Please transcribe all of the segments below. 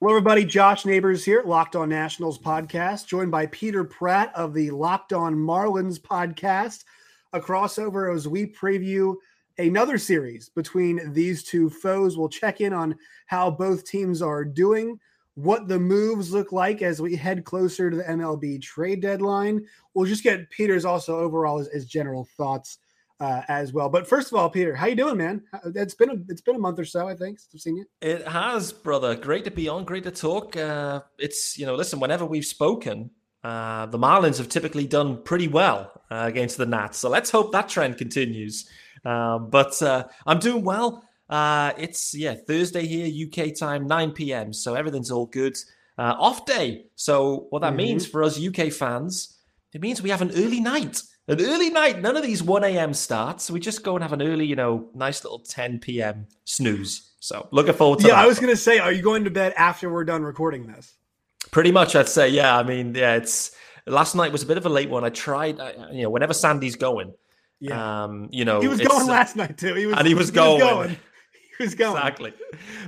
Hello, everybody. Josh Neighbors here, Locked On Nationals podcast, joined by Peter Pratt of the Locked On Marlins podcast. A crossover as we preview another series between these two foes. We'll check in on how both teams are doing, what the moves look like as we head closer to the MLB trade deadline. We'll just get Peter's also overall as, as general thoughts uh, as well. But first of all, Peter, how you doing, man? It's been a it's been a month or so, I think, since I've seen you. It has, brother. Great to be on. Great to talk. Uh, it's you know, listen. Whenever we've spoken, uh, the Marlins have typically done pretty well uh, against the Nats. So let's hope that trend continues. Um, but uh, I'm doing well. Uh, it's yeah Thursday here, UK time, 9 p.m. So everything's all good. off day. So what that mm-hmm. means for us UK fans, it means we have an early night an early night. None of these 1 a.m. starts. We just go and have an early, you know, nice little 10 p.m. snooze. So looking forward to yeah, that. I was going to say, are you going to bed after we're done recording this? Pretty much, I'd say. Yeah. I mean, yeah, it's last night was a bit of a late one. I tried, you know, whenever Sandy's going, yeah. Um, you know, he was going last night too. He was, and he was he going. Was going. He was going exactly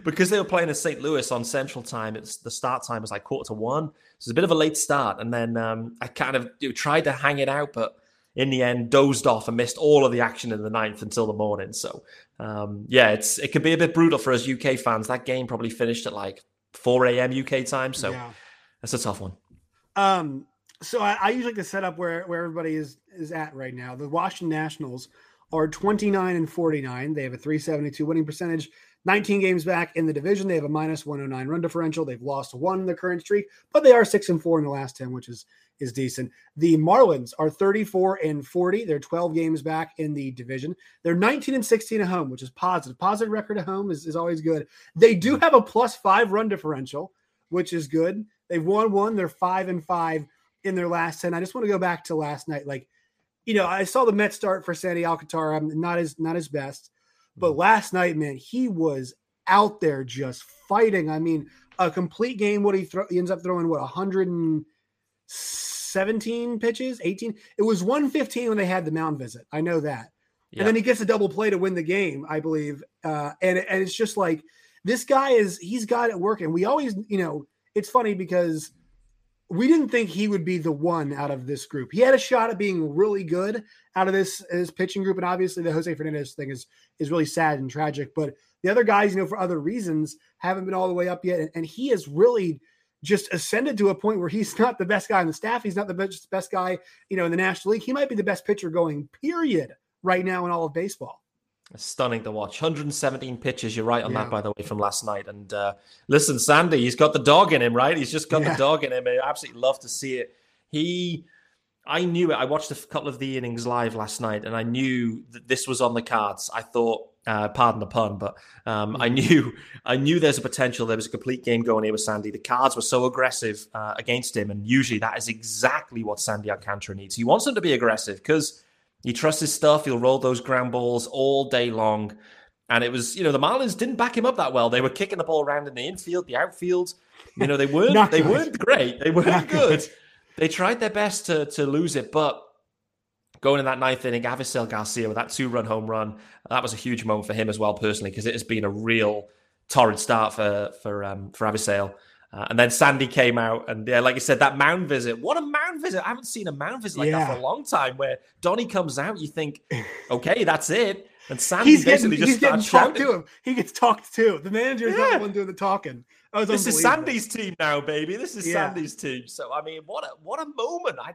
because they were playing in St. Louis on Central Time. It's the start time was like quarter to one, so it's a bit of a late start. And then um, I kind of you know, tried to hang it out, but in the end dozed off and missed all of the action in the ninth until the morning. So um, yeah, it's it could be a bit brutal for us UK fans. That game probably finished at like 4 a.m. UK time. So yeah. that's a tough one. Um, so I, I usually like to set up where where everybody is is at right now. The Washington Nationals are 29 and 49. They have a 372 winning percentage. 19 games back in the division. They have a minus 109 run differential. They've lost one in the current streak, but they are six and four in the last 10, which is is decent. The Marlins are 34 and 40. They're 12 games back in the division. They're 19 and 16 at home, which is positive. Positive record at home is, is always good. They do have a plus five run differential, which is good. They've won one. They're five and five in their last 10. I just want to go back to last night. Like, you know, I saw the Mets start for Sandy Alcantara. Not as not his best. But mm-hmm. last night, man, he was out there just fighting. I mean, a complete game. What he throw, he ends up throwing what 117 pitches, 18. It was 115 when they had the mound visit. I know that. And then he gets a double play to win the game, I believe. Uh, and and it's just like this guy is he's got it working. We always, you know, it's funny because we didn't think he would be the one out of this group. He had a shot at being really good out of this, this pitching group, and obviously the Jose Fernandez thing is is really sad and tragic. But the other guys, you know, for other reasons, haven't been all the way up yet, and, and he has really just ascended to a point where he's not the best guy on the staff. He's not the best, best guy, you know, in the National League. He might be the best pitcher going, period, right now in all of baseball stunning to watch. 117 pitches. You're right on yeah. that, by the way, from last night. And uh, listen, Sandy, he's got the dog in him, right? He's just got yeah. the dog in him. I absolutely love to see it. He, I knew it. I watched a couple of the innings live last night, and I knew that this was on the cards. I thought, uh, pardon the pun, but um, I mm-hmm. knew, I knew there's a potential. There was a complete game going here with Sandy. The cards were so aggressive uh, against him, and usually that is exactly what Sandy Alcantara needs. He wants them to be aggressive because he trusts his stuff. He'll roll those ground balls all day long. And it was, you know, the Marlins didn't back him up that well. They were kicking the ball around in the infield, the outfield. You know, they weren't they weren't great. They weren't Not good. good. They tried their best to to lose it, but going in that ninth inning, Avisail Garcia with that two run home run, that was a huge moment for him as well personally because it has been a real torrid start for for um, for Avisail. Uh, and then Sandy came out, and yeah, like you said, that mound visit. What a mound visit! I haven't seen a mound visit like yeah. that for a long time. Where Donnie comes out, you think, okay, that's it. And Sandy he's basically getting, just he's getting talked to him. He gets talked to. The manager is yeah. not the one doing the talking. This is Sandy's team now, baby. This is yeah. Sandy's team. So I mean, what a what a moment! I,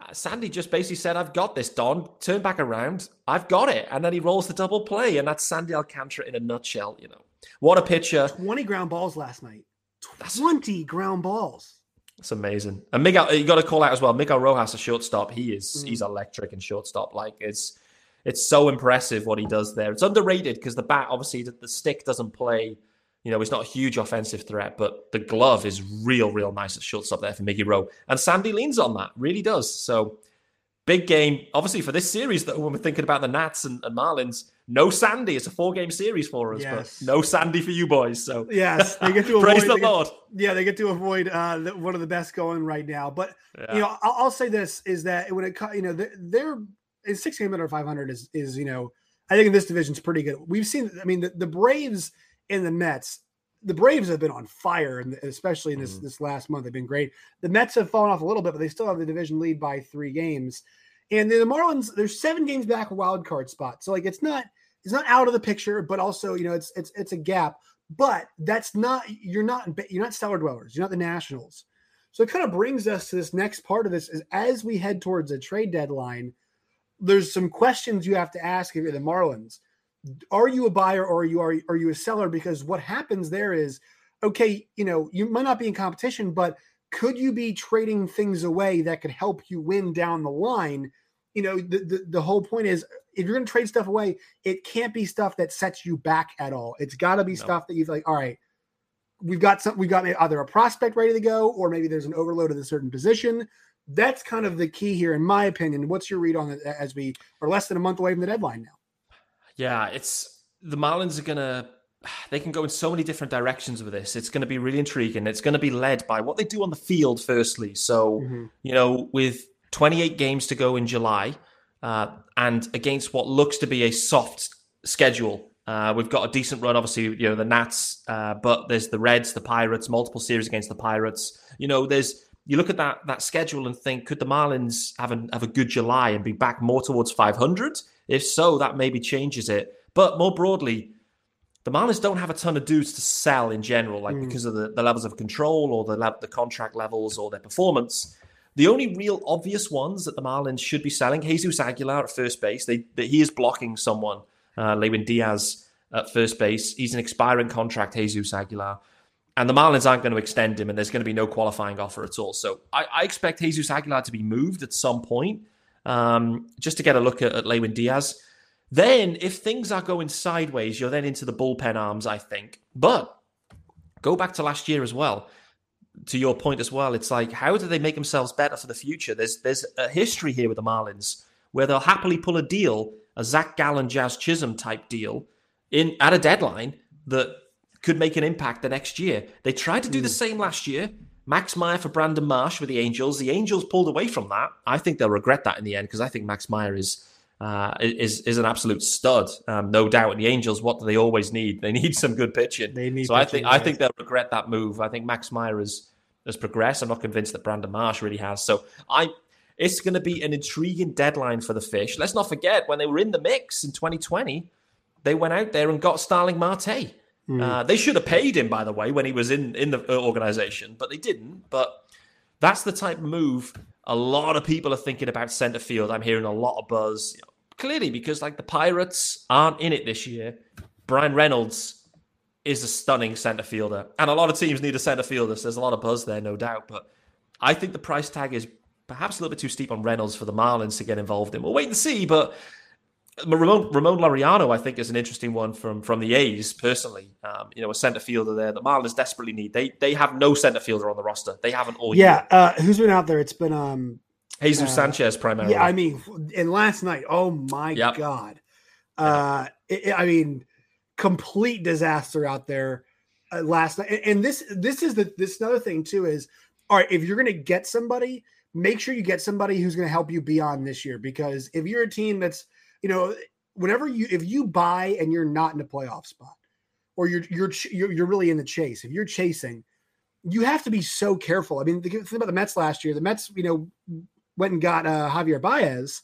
uh, Sandy just basically said, "I've got this, Don. Turn back around. I've got it." And then he rolls the double play, and that's Sandy Alcantara in a nutshell. You know, what a pitcher! Twenty ground balls last night. 20 ground balls. That's amazing. And Miguel, you got to call out as well. Miguel Rojas, a shortstop, he is mm. he's electric and shortstop. Like it's it's so impressive what he does there. It's underrated because the bat, obviously, the, the, stick doesn't play. You know, it's not a huge offensive threat, but the glove is real, real nice at shortstop there for Miggy Rowe. And Sandy leans on that, really does. So big game, obviously, for this series that when we're thinking about the Nats and, and Marlins, no Sandy. It's a four game series for us, yes. but no Sandy for you boys. So yes, they get to avoid, praise the Lord. yeah, they get to avoid uh, the, one of the best going right now. But yeah. you know, I'll, I'll, say this is that when it you know they're, they're six game under five hundred is is you know I think in this division is pretty good. We've seen. I mean, the, the Braves and the Mets the Braves have been on fire, and especially in this mm-hmm. this last month, they've been great. The Mets have fallen off a little bit, but they still have the division lead by three games. And the Marlins, there's seven games back wild card spot, so like it's not it's not out of the picture, but also you know it's it's it's a gap. But that's not you're not you're not cellar dwellers. You're not the Nationals. So it kind of brings us to this next part of this is as we head towards a trade deadline, there's some questions you have to ask if you're the Marlins. Are you a buyer or are you are, are you a seller? Because what happens there is, okay, you know, you might not be in competition, but could you be trading things away that could help you win down the line? You know, the, the, the whole point is if you're going to trade stuff away, it can't be stuff that sets you back at all. It's got to be no. stuff that you've like, all right, we've got some, we've got either a prospect ready to go, or maybe there's an overload at a certain position. That's kind of the key here, in my opinion. What's your read on it as we are less than a month away from the deadline now? Yeah, it's the Marlins are gonna they can go in so many different directions with this. It's going to be really intriguing. It's going to be led by what they do on the field, firstly. So, mm-hmm. you know, with 28 games to go in July, uh, and against what looks to be a soft schedule, uh, we've got a decent run. Obviously, you know the Nats, uh, but there's the Reds, the Pirates, multiple series against the Pirates. You know, there's you look at that that schedule and think, could the Marlins have a have a good July and be back more towards 500? If so, that maybe changes it. But more broadly, the Marlins don't have a ton of dudes to sell in general, like mm. because of the, the levels of control or the the contract levels or their performance. The only real obvious ones that the Marlins should be selling, Jesus Aguilar at first base, they, they he is blocking someone, uh, Lewin Diaz at first base. He's an expiring contract, Jesus Aguilar. And the Marlins aren't going to extend him, and there's going to be no qualifying offer at all. So I, I expect Jesus Aguilar to be moved at some point, um, just to get a look at, at Lewin Diaz. Then, if things are going sideways, you're then into the bullpen arms, I think. But go back to last year as well. To your point as well, it's like how do they make themselves better for the future? There's there's a history here with the Marlins where they'll happily pull a deal, a Zach Gallen, Jazz Chisholm type deal, in at a deadline that could make an impact the next year. They tried to do the hmm. same last year. Max Meyer for Brandon Marsh with the Angels. The Angels pulled away from that. I think they'll regret that in the end because I think Max Meyer is uh, is is an absolute stud, um, no doubt. And the Angels, what do they always need? They need some good pitching. They need. So I think I think they'll regret that move. I think Max Meyer has has progressed. I'm not convinced that Brandon Marsh really has. So I, it's going to be an intriguing deadline for the Fish. Let's not forget when they were in the mix in 2020, they went out there and got Starling Marte. Mm. Uh, they should have paid him, by the way, when he was in in the uh, organization, but they didn't. But that's the type of move a lot of people are thinking about center field. I'm hearing a lot of buzz. You know, clearly because like the Pirates aren't in it this year. Bryan Reynolds is a stunning center fielder, and a lot of teams need a center fielder. So there's a lot of buzz there, no doubt. But I think the price tag is perhaps a little bit too steep on Reynolds for the Marlins to get involved in. We'll wait and see, but. Ramon, Ramon Laureano, I think, is an interesting one from from the A's personally. Um, you know, a center fielder there that Marlins desperately need. They they have no center fielder on the roster. They haven't all. Yeah, uh, who's been out there? It's been um, Jesus uh, Sanchez primarily. Yeah, I mean, and last night, oh my yep. god, uh, it, I mean, complete disaster out there uh, last night. And, and this this is the this another thing too is all right. If you're going to get somebody, make sure you get somebody who's going to help you beyond this year. Because if you're a team that's you know, whenever you if you buy and you're not in a playoff spot, or you're you're you're, you're really in the chase, if you're chasing you have to be so careful. I mean, the thing about the Mets last year, the Mets, you know, went and got uh, Javier Baez,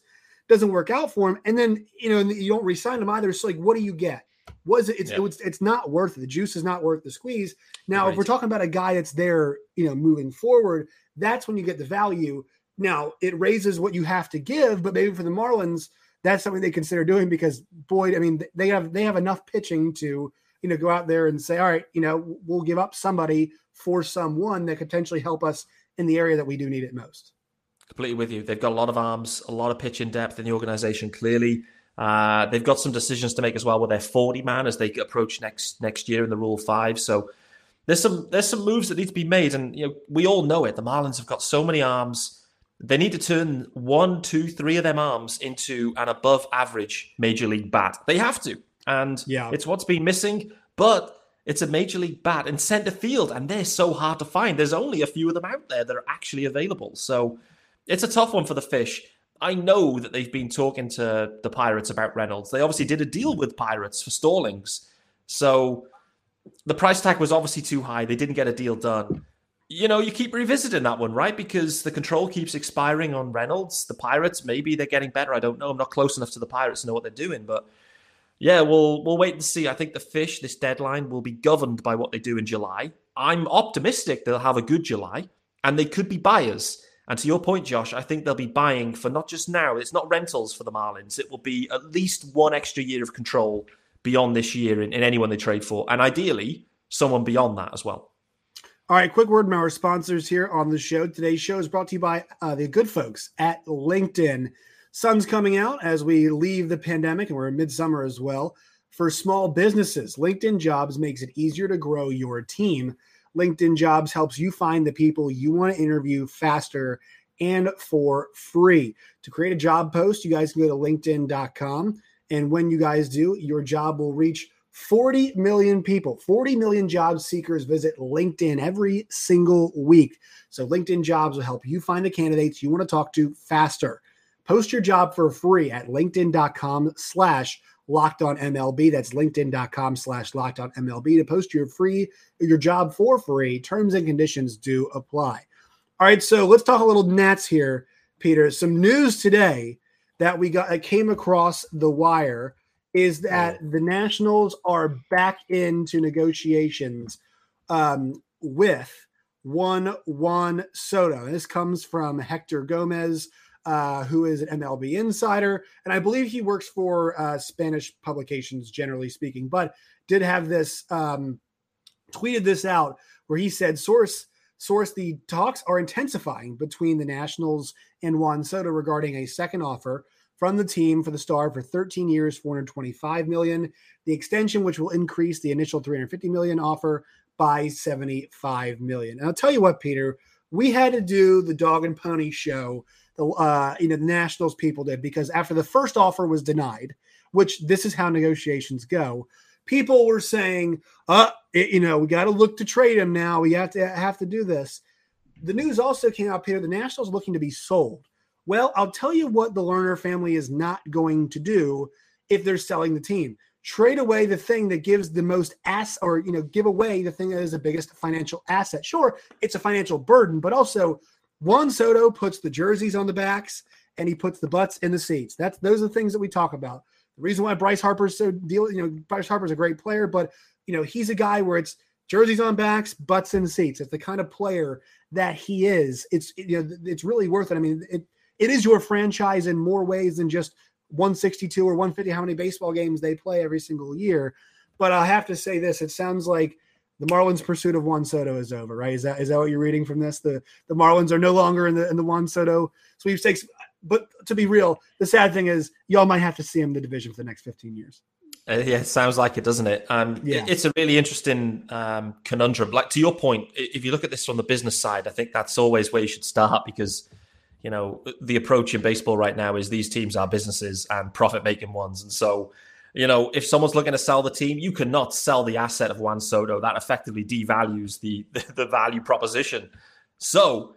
doesn't work out for him, and then you know you don't resign him either. So like, what do you get? Was it? It's yeah. it's, it's not worth it. The juice is not worth the squeeze. Now, right. if we're talking about a guy that's there, you know, moving forward, that's when you get the value. Now it raises what you have to give, but maybe for the Marlins, that's something they consider doing because Boyd. I mean, they have they have enough pitching to you know go out there and say, all right, you know, we'll give up somebody for someone that could potentially help us in the area that we do need it most completely with you. They've got a lot of arms, a lot of pitching depth in the organization. Clearly, uh, they've got some decisions to make as well with their forty man as they approach next next year in the Rule Five. So there's some there's some moves that need to be made, and you know we all know it. The Marlins have got so many arms. They need to turn one, two, three of them arms into an above average major league bat. They have to, and yeah, it's what's been missing. But it's a major league bat in center field, and they're so hard to find. There's only a few of them out there that are actually available. So it's a tough one for the Fish. I know that they've been talking to the Pirates about Reynolds. They obviously did a deal with Pirates for Stallings. So the price tag was obviously too high. They didn't get a deal done. You know, you keep revisiting that one, right? Because the control keeps expiring on Reynolds. The Pirates, maybe they're getting better. I don't know. I'm not close enough to the Pirates to know what they're doing, but yeah, we'll we'll wait and see. I think the fish, this deadline, will be governed by what they do in July. I'm optimistic they'll have a good July, and they could be buyers. And to your point, Josh, I think they'll be buying for not just now. It's not rentals for the Marlins. It will be at least one extra year of control beyond this year in, in anyone they trade for, and ideally someone beyond that as well. All right, quick word from our sponsors here on the show. Today's show is brought to you by uh, the good folks at LinkedIn. Sun's coming out as we leave the pandemic, and we're in midsummer as well. For small businesses, LinkedIn Jobs makes it easier to grow your team. LinkedIn Jobs helps you find the people you want to interview faster and for free. To create a job post, you guys can go to linkedin.com and when you guys do, your job will reach 40 million people. 40 million job seekers visit LinkedIn every single week. So LinkedIn jobs will help you find the candidates you want to talk to faster. Post your job for free at linkedin.com slash locked on MLB. That's linkedin.com slash locked on MLB to post your free your job for free. Terms and conditions do apply. All right, so let's talk a little Nats here, Peter. Some news today that we got that came across the wire is that the Nationals are back into negotiations um, with one Juan Soto. This comes from Hector Gomez, uh, who is an MLB insider, and I believe he works for uh, Spanish publications, generally speaking, but did have this um, tweeted this out where he said, "Source." Source, the talks are intensifying between the Nationals and Juan Soto regarding a second offer from the team for the star for 13 years, 425 million. The extension, which will increase the initial 350 million offer by 75 million. And I'll tell you what, Peter, we had to do the dog and pony show. The uh, you know the Nationals people did because after the first offer was denied, which this is how negotiations go people were saying, uh, it, you know, we got to look to trade him now. We have to have to do this. The news also came out here. The Nationals looking to be sold. Well, I'll tell you what the Lerner family is not going to do if they're selling the team. Trade away the thing that gives the most ass, or you know, give away the thing that is the biggest financial asset. Sure, it's a financial burden, but also Juan Soto puts the jerseys on the backs and he puts the butts in the seats. That's those are the things that we talk about. The reason why Bryce Harper's so deal, you know, Bryce Harper's a great player, but you know, he's a guy where it's jerseys on backs, butts in seats. It's the kind of player that he is. It's you know, it's really worth it. I mean, it it is your franchise in more ways than just 162 or 150 how many baseball games they play every single year. But I have to say this, it sounds like the Marlins' pursuit of Juan Soto is over, right? Is that is that what you're reading from this? The the Marlins are no longer in the in the Juan Soto sweepstakes but to be real, the sad thing is y'all might have to see him in the division for the next 15 years. Uh, yeah, it sounds like it, doesn't it? Um, yeah. It, it's a really interesting um, conundrum. Like to your point, if you look at this from the business side, I think that's always where you should start because you know the approach in baseball right now is these teams are businesses and profit making ones, and so you know if someone's looking to sell the team, you cannot sell the asset of Juan Soto. That effectively devalues the the, the value proposition. So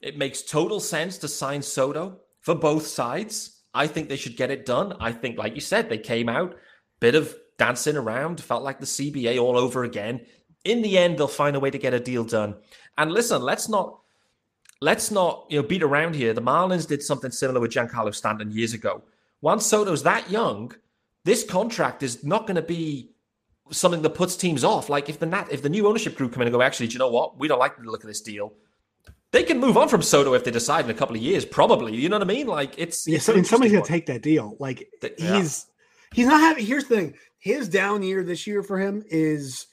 it makes total sense to sign Soto for both sides. I think they should get it done. I think, like you said, they came out, bit of dancing around, felt like the CBA all over again. In the end, they'll find a way to get a deal done. And listen, let's not let's not you know beat around here. The Marlins did something similar with Giancarlo Stanton years ago. Once Soto's that young, this contract is not going to be something that puts teams off. Like if the Nat, if the new ownership group come in and go, actually, do you know what? We don't like the look of this deal they can move on from Soto if they decide in a couple of years, probably. You know what I mean? Like it's, yeah. So, and somebody's gonna take that deal. Like yeah. he's he's not having. Here's the thing: his down year this year for him is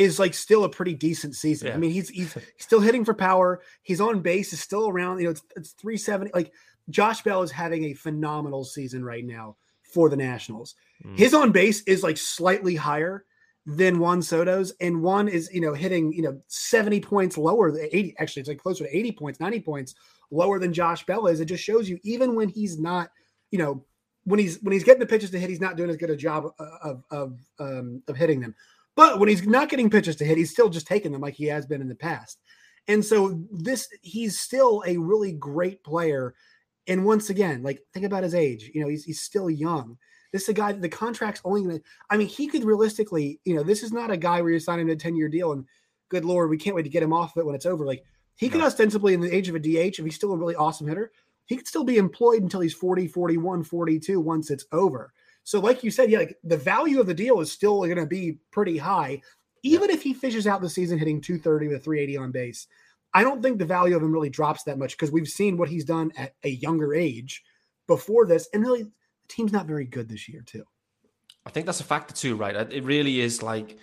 is like still a pretty decent season. Yeah. I mean, he's he's still hitting for power. He's on base. Is still around. You know, it's it's three seventy. Like Josh Bell is having a phenomenal season right now for the Nationals. Mm. His on base is like slightly higher than Juan Soto's, and one is you know hitting you know 70 points lower than 80. Actually, it's like closer to 80 points, 90 points lower than Josh Bell is. It just shows you even when he's not, you know, when he's when he's getting the pitches to hit, he's not doing as good a job of of um, of hitting them. But when he's not getting pitches to hit, he's still just taking them like he has been in the past. And so this he's still a really great player. And once again, like think about his age. You know, he's he's still young. This is a guy that the contract's only going to. I mean, he could realistically, you know, this is not a guy where you're signing a 10 year deal and good lord, we can't wait to get him off of it when it's over. Like he could ostensibly, in the age of a DH, if he's still a really awesome hitter, he could still be employed until he's 40, 41, 42 once it's over. So, like you said, yeah, like the value of the deal is still going to be pretty high, even yeah. if he fishes out the season hitting 230 with 380 on base. I don't think the value of him really drops that much because we've seen what he's done at a younger age before this, and really, the team's not very good this year too. I think that's a factor too, right? It really is like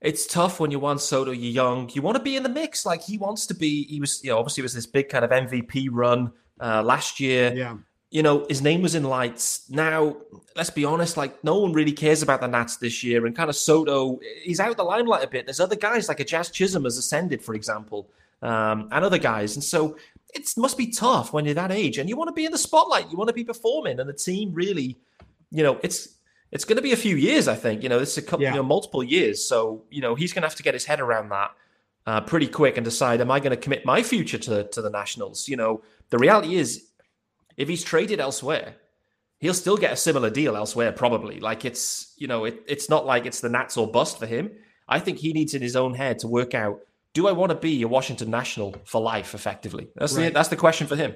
it's tough when you want Soto, you're young, you want to be in the mix. Like he wants to be. He was, you know, obviously it was this big kind of MVP run uh, last year. Yeah. You know, his name was in lights. Now, let's be honest, like no one really cares about the Nats this year. And kind of Soto, he's out of the limelight a bit. There's other guys like a Jazz Chisholm has ascended, for example, um, and other guys. And so it must be tough when you're that age and you want to be in the spotlight. You want to be performing. And the team really, you know, it's it's going to be a few years, I think. You know, this is a couple, yeah. you know, multiple years. So, you know, he's going to have to get his head around that uh, pretty quick and decide, am I going to commit my future to, to the Nationals? You know, the reality is, if he's traded elsewhere, he'll still get a similar deal elsewhere, probably. Like it's, you know, it, it's not like it's the Nats or bust for him. I think he needs in his own head to work out, do I want to be a Washington National for life, effectively? That's right. the that's the question for him.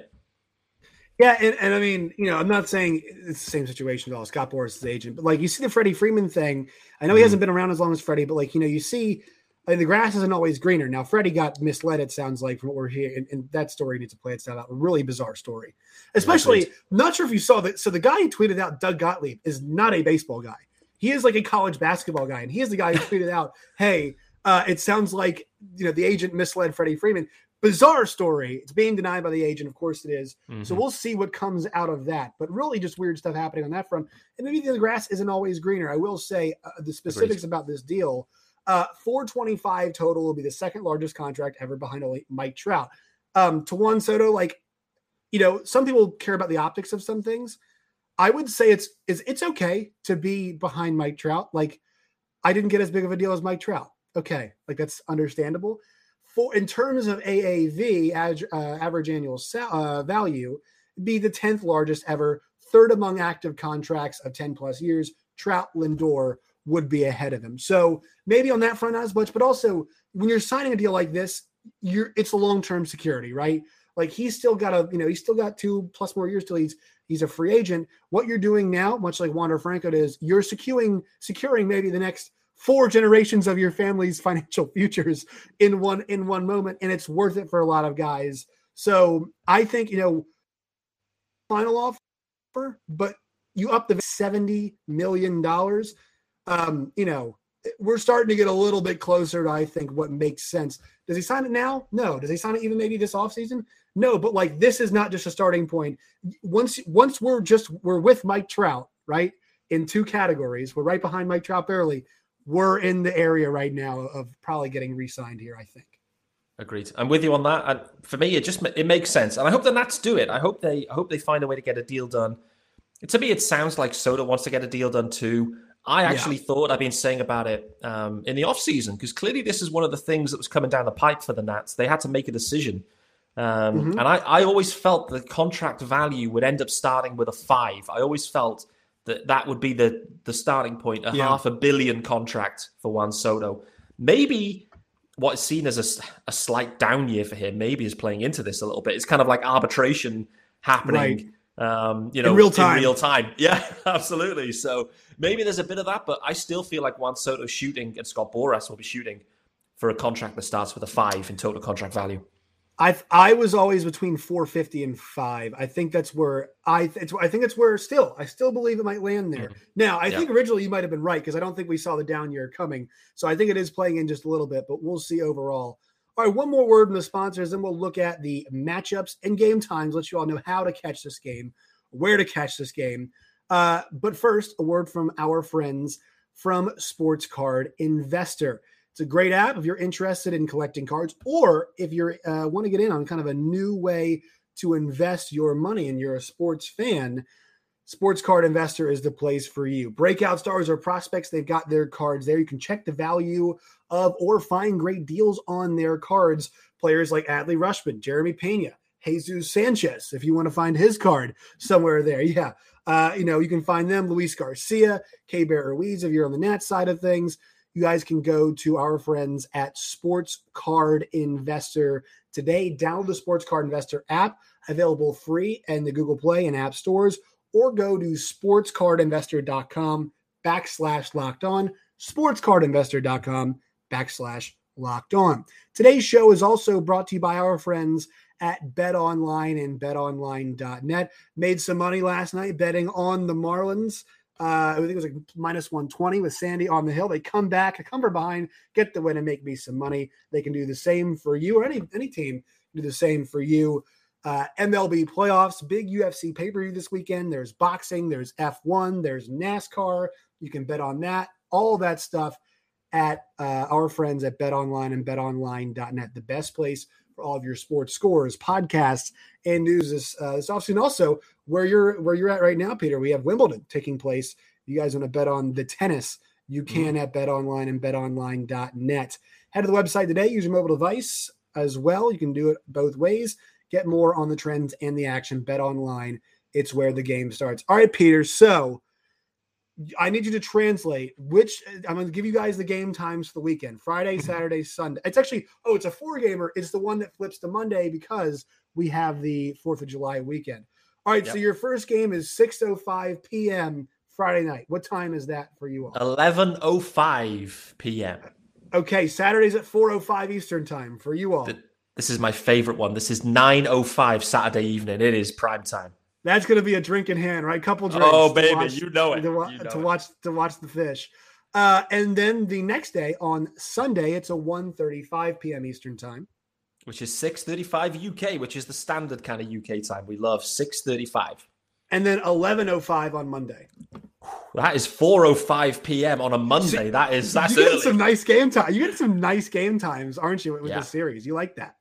Yeah, and, and I mean, you know, I'm not saying it's the same situation at all. Scott Boras' agent, but like you see the Freddie Freeman thing. I know mm-hmm. he hasn't been around as long as Freddie, but like you know, you see I mean, the grass isn't always greener. Now, Freddie got misled, it sounds like, from what we're hearing. And, and that story needs to play itself out. A really bizarre story. Especially, not sure if you saw that. So, the guy who tweeted out Doug Gottlieb is not a baseball guy. He is like a college basketball guy. And he is the guy who tweeted out, hey, uh, it sounds like, you know, the agent misled Freddie Freeman. Bizarre story. It's being denied by the agent. Of course it is. Mm-hmm. So, we'll see what comes out of that. But really, just weird stuff happening on that front. And maybe the grass isn't always greener. I will say uh, the specifics Agreed. about this deal uh, 425 total will be the second largest contract ever behind Mike Trout. Um, to Juan Soto, like, you know, some people care about the optics of some things. I would say it's it's it's okay to be behind Mike Trout. Like, I didn't get as big of a deal as Mike Trout. Okay, like that's understandable. For in terms of AAV, ad, uh, average annual uh, value, be the tenth largest ever, third among active contracts of ten plus years. Trout, Lindor, would be ahead of him. So maybe on that front not as much, but also when you're signing a deal like this, you're it's a long-term security, right? Like he's still got a, you know, he's still got two plus more years till he's he's a free agent. What you're doing now, much like Wander Franco is, you're securing securing maybe the next four generations of your family's financial futures in one in one moment, and it's worth it for a lot of guys. So I think you know, final offer, but you up the seventy million dollars um, you know, we're starting to get a little bit closer to, I think, what makes sense. Does he sign it now? No. Does he sign it even maybe this offseason? No, but like this is not just a starting point. Once once we're just we're with Mike Trout, right? In two categories. We're right behind Mike Trout barely. We're in the area right now of probably getting re-signed here, I think. Agreed. I'm with you on that. And for me, it just it makes sense. And I hope the Nats do it. I hope they I hope they find a way to get a deal done. To me, it sounds like Soto wants to get a deal done too. I actually yeah. thought I've been saying about it um, in the off season because clearly this is one of the things that was coming down the pipe for the Nats. They had to make a decision, um, mm-hmm. and I, I always felt the contract value would end up starting with a five. I always felt that that would be the the starting point, a yeah. half a billion contract for Juan Soto. Maybe what is seen as a, a slight down year for him, maybe is playing into this a little bit. It's kind of like arbitration happening. Right um, you know, in real time. In real time. Yeah, absolutely. So maybe there's a bit of that, but I still feel like Juan Soto shooting and Scott Boras will be shooting for a contract that starts with a five in total contract value. I I was always between 450 and five. I think that's where I I think it's where still I still believe it might land there. Mm-hmm. Now I yeah. think originally you might have been right because I don't think we saw the down year coming. So I think it is playing in just a little bit, but we'll see overall. All right, one more word from the sponsors, and we'll look at the matchups and game times, let you all know how to catch this game, where to catch this game. Uh, but first, a word from our friends from Sports Card Investor. It's a great app if you're interested in collecting cards, or if you uh, want to get in on kind of a new way to invest your money and you're a sports fan. Sports Card Investor is the place for you. Breakout stars or prospects, they've got their cards there. You can check the value of or find great deals on their cards. Players like Adley Rutschman, Jeremy Pena, Jesus Sanchez, if you want to find his card somewhere there. Yeah. Uh, you know, you can find them, Luis Garcia, Keibert Ruiz, if you're on the Nat side of things. You guys can go to our friends at Sports Card Investor today. Download the Sports Card Investor app, available free in the Google Play and App Stores, or go to sportscardinvestor.com backslash locked on, sportscardinvestor.com backslash locked on. Today's show is also brought to you by our friends at Bet Online and betonline.net. Made some money last night betting on the Marlins. Uh, I think it was like minus 120 with Sandy on the hill. They come back, come from behind, get the win, and make me some money. They can do the same for you or any any team do the same for you. Uh, MLB playoffs, big UFC pay per view this weekend. There's boxing, there's F1, there's NASCAR. You can bet on that. All that stuff at uh, our friends at Bet Online and BetOnline.net, the best place for all of your sports scores, podcasts, and news this uh, this offseason. Also, where you're where you're at right now, Peter, we have Wimbledon taking place. You guys want to bet on the tennis? You mm-hmm. can at Bet Online and BetOnline.net. Head to the website today. Use your mobile device as well. You can do it both ways. Get more on the trends and the action. Bet Online. It's where the game starts. All right, Peter. So I need you to translate which I'm going to give you guys the game times for the weekend Friday, mm-hmm. Saturday, Sunday. It's actually, oh, it's a four gamer. It's the one that flips to Monday because we have the 4th of July weekend. All right. Yep. So your first game is 6.05 p.m. Friday night. What time is that for you all? 11.05 p.m. Okay. Saturday's at 4.05 Eastern time for you all. This is my favorite one. This is 9.05 Saturday evening. It is prime time. That's going to be a drink in hand, right? Couple drinks. Oh, baby, watch, you know it. To, you know to it. watch to watch the fish. Uh, and then the next day on Sunday, it's a 1.35 p.m. Eastern time. Which is 6.35 UK, which is the standard kind of UK time. We love 6.35. And then 11.05 on Monday. That is 4.05 p.m. on a Monday. That is, that's you get some nice game time. You get some nice game times, aren't you, with yeah. the series? You like that.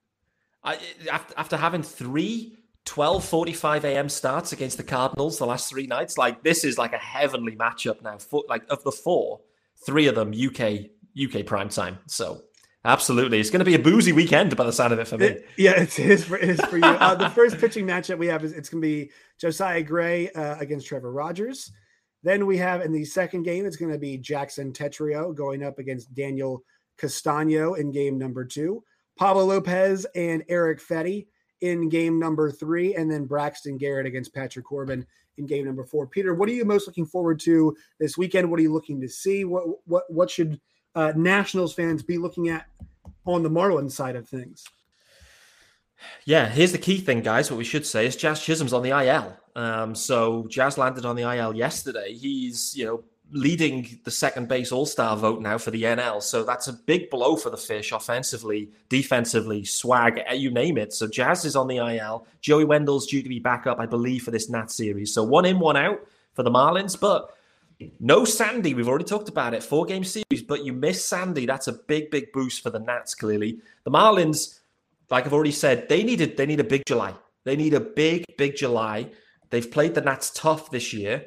I, after, after having three 12:45 a.m. starts against the Cardinals the last three nights. Like this is like a heavenly matchup now. For, like of the four, three of them UK UK prime time. So absolutely, it's going to be a boozy weekend by the sound of it for me. It, yeah, it is for, it is for you. uh, the first pitching matchup we have is it's going to be Josiah Gray uh, against Trevor Rogers. Then we have in the second game, it's going to be Jackson Tetreault going up against Daniel Castano in game number two. Pablo Lopez and Eric Fedde in game number three, and then Braxton Garrett against Patrick Corbin in game number four. Peter, what are you most looking forward to this weekend? What are you looking to see? What what what should uh, Nationals fans be looking at on the Marlins side of things? Yeah, here's the key thing, guys. What we should say is Jazz Chisholm's on the IL. Um, so Jazz landed on the IL yesterday. He's you know leading the second base All Star vote now for the NL. So that's a big blow for the Fish offensively, defensively, swag, eh, you name it. So Jazz is on the IL. Joey Wendle's due to be back up, I believe, for this Nat series. So one in, one out for the Marlins. But no Sandy. We've already talked about it. Four game series, but you miss Sandy. That's a big, big boost for the Nats, clearly. The Marlins, like I've already said, they needed they need a big July. They need a big, big July. They've played the Nats tough this year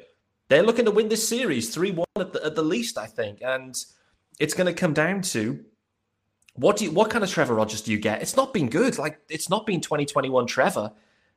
they're looking to win this series 3 1 at the, at the least, I think. And it's going to come down to what do you, what kind of Trevor Rogers do you get? It's not been good. Like it's not been 2021 Trevor.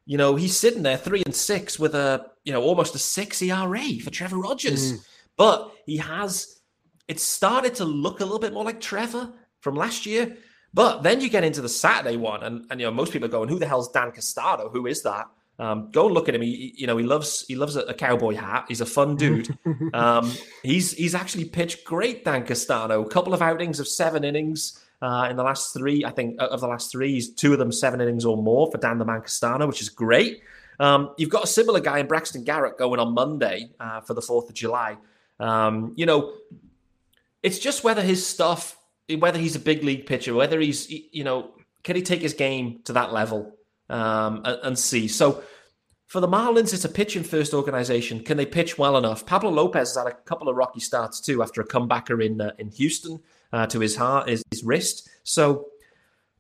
You know, he's sitting there three and six with a you know almost a six ERA for Trevor Rogers. Mm. But he has it started to look a little bit more like Trevor from last year. But then you get into the Saturday one, and, and you know most people are going, "Who the hell's Dan Castano? Who is that?" Um, go and look at him. He, you know, he loves he loves a, a cowboy hat. He's a fun dude. um, he's he's actually pitched great. Dan Castano, a couple of outings of seven innings uh, in the last three. I think of the last three, he's two of them seven innings or more for Dan the Man Castano, which is great. Um, you've got a similar guy in Braxton Garrett going on Monday uh, for the Fourth of July. Um, you know, it's just whether his stuff, whether he's a big league pitcher, whether he's you know, can he take his game to that level? Um, and, and, see. So for the Marlins, it's a pitching first organization. Can they pitch well enough? Pablo Lopez has had a couple of rocky starts too after a comebacker in uh, in Houston uh, to his heart, his, his wrist. So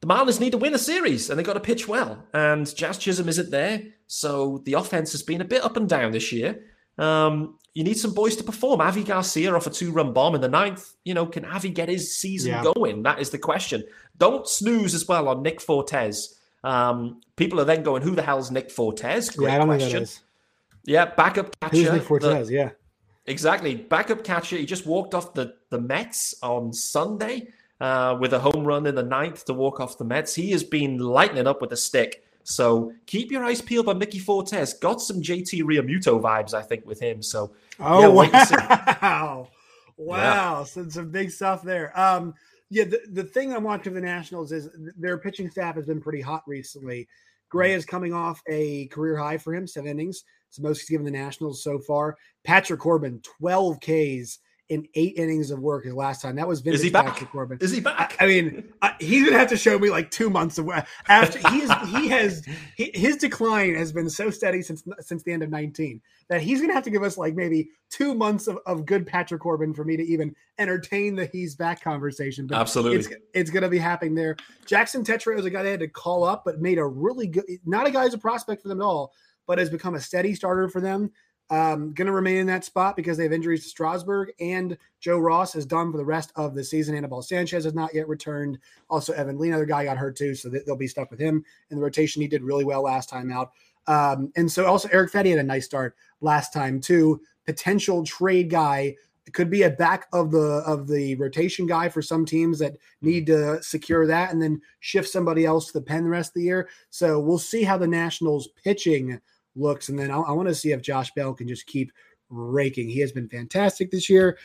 the Marlins need to win a series and they've got to pitch well. And Jazz Chisholm isn't there, so the offense has been a bit up and down this year. Um, you need some boys to perform. Avi Garcia off a two-run bomb in the ninth. You know, can Avi get his season yeah. going? That is the question. Don't snooze as well on Nick Fortes. Um, people are then going, "Who the hell's Nick Fortes?" Great yeah, question. Yeah, backup catcher. Usually Fortes, the, yeah. Exactly. Backup catcher. He just walked off the, the Mets on Sunday uh, with a home run in the ninth to walk off the Mets. He has been lighting up with a stick. So keep your eyes peeled by Mickey Fortes. Got some JT Realmuto vibes, I think, with him. So oh yeah, wow, wow, yeah. So some big stuff there. Um, yeah, the, the thing I'm watching the Nationals is their pitching staff has been pretty hot recently. Gray is coming off a career high for him, seven innings. It's the most he's given the Nationals so far. Patrick Corbin, 12 Ks in eight innings of work his last time. That was Vintage Is he back? Corbin. Is he back? I, I mean, I, he's gonna have to show me like two months of after he is, he has he, his decline has been so steady since since the end of 19 that he's gonna have to give us like maybe two months of, of good Patrick Corbin for me to even entertain the he's back conversation. But Absolutely, it's, it's gonna be happening there. Jackson Tetreault is a guy they had to call up, but made a really good. Not a guy who's a prospect for them at all, but has become a steady starter for them. Um, going to remain in that spot because they have injuries to Strasburg and Joe Ross is done for the rest of the season. Anibal Sanchez has not yet returned. Also, Evan Lee, another guy, got hurt too, so they'll be stuck with him in the rotation. He did really well last time out. Um, and so also Eric Fedde had a nice start last time too. Potential trade guy could be a back of the of the rotation guy for some teams that need to secure that and then shift somebody else to the pen the rest of the year. So we'll see how the Nationals pitching looks. And then I, I want to see if Josh Bell can just keep raking. He has been fantastic this year.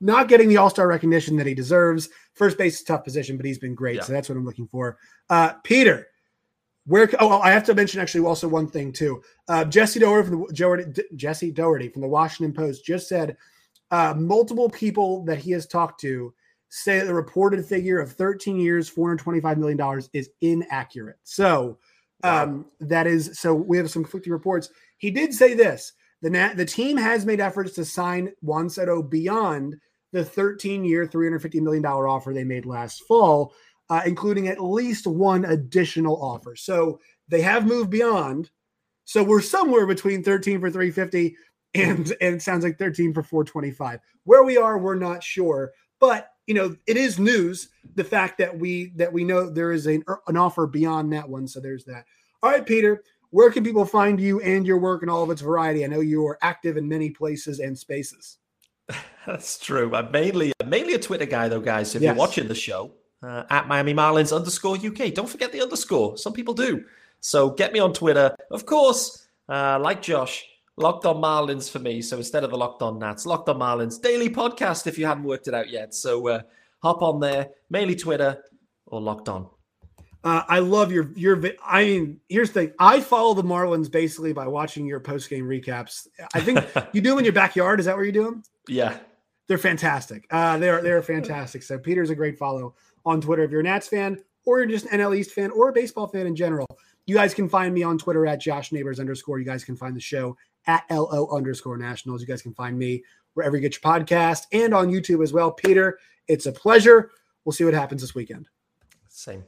Not getting the All Star recognition that he deserves. First base is tough position, but he's been great. Yeah. So that's what I'm looking for. Uh, Peter, where? Oh, I have to mention actually also one thing too. Uh, Jesse Doherty from the Dougherty, Jesse Dougherty from the Washington Post just said uh, multiple people that he has talked to say the reported figure of 13 years, 425 million dollars is inaccurate. So um, that is so we have some conflicting reports. He did say this: the Nat, the team has made efforts to sign Juan Soto beyond the 13-year, 350 million dollar offer they made last fall, uh, including at least one additional offer. So they have moved beyond. So we're somewhere between 13 for 350 and and it sounds like 13 for 425. Where we are, we're not sure, but you know, it is news the fact that we that we know there is an, an offer beyond that one. So there's that. All right, Peter, where can people find you and your work and all of its variety? I know you are active in many places and spaces. That's true. I'm mainly I'm mainly a Twitter guy though, guys. If yes. you're watching the show uh, at Miami Marlins underscore UK, don't forget the underscore. Some people do. So get me on Twitter, of course. Uh, like Josh, Locked on Marlins for me. So instead of the Locked on Nats, Locked on Marlins daily podcast if you haven't worked it out yet. So uh, hop on there, mainly Twitter or Locked on. Uh, I love your your. I mean, here's the thing. I follow the Marlins basically by watching your post game recaps. I think you do them in your backyard. Is that where you do them? Yeah, they're fantastic. Uh, they're they're fantastic. So Peter's a great follow on Twitter if you're a Nats fan or you're just an NL East fan or a baseball fan in general. You guys can find me on Twitter at Josh Neighbors underscore. You guys can find the show at LO underscore nationals. You guys can find me wherever you get your podcast and on YouTube as well. Peter, it's a pleasure. We'll see what happens this weekend. Same.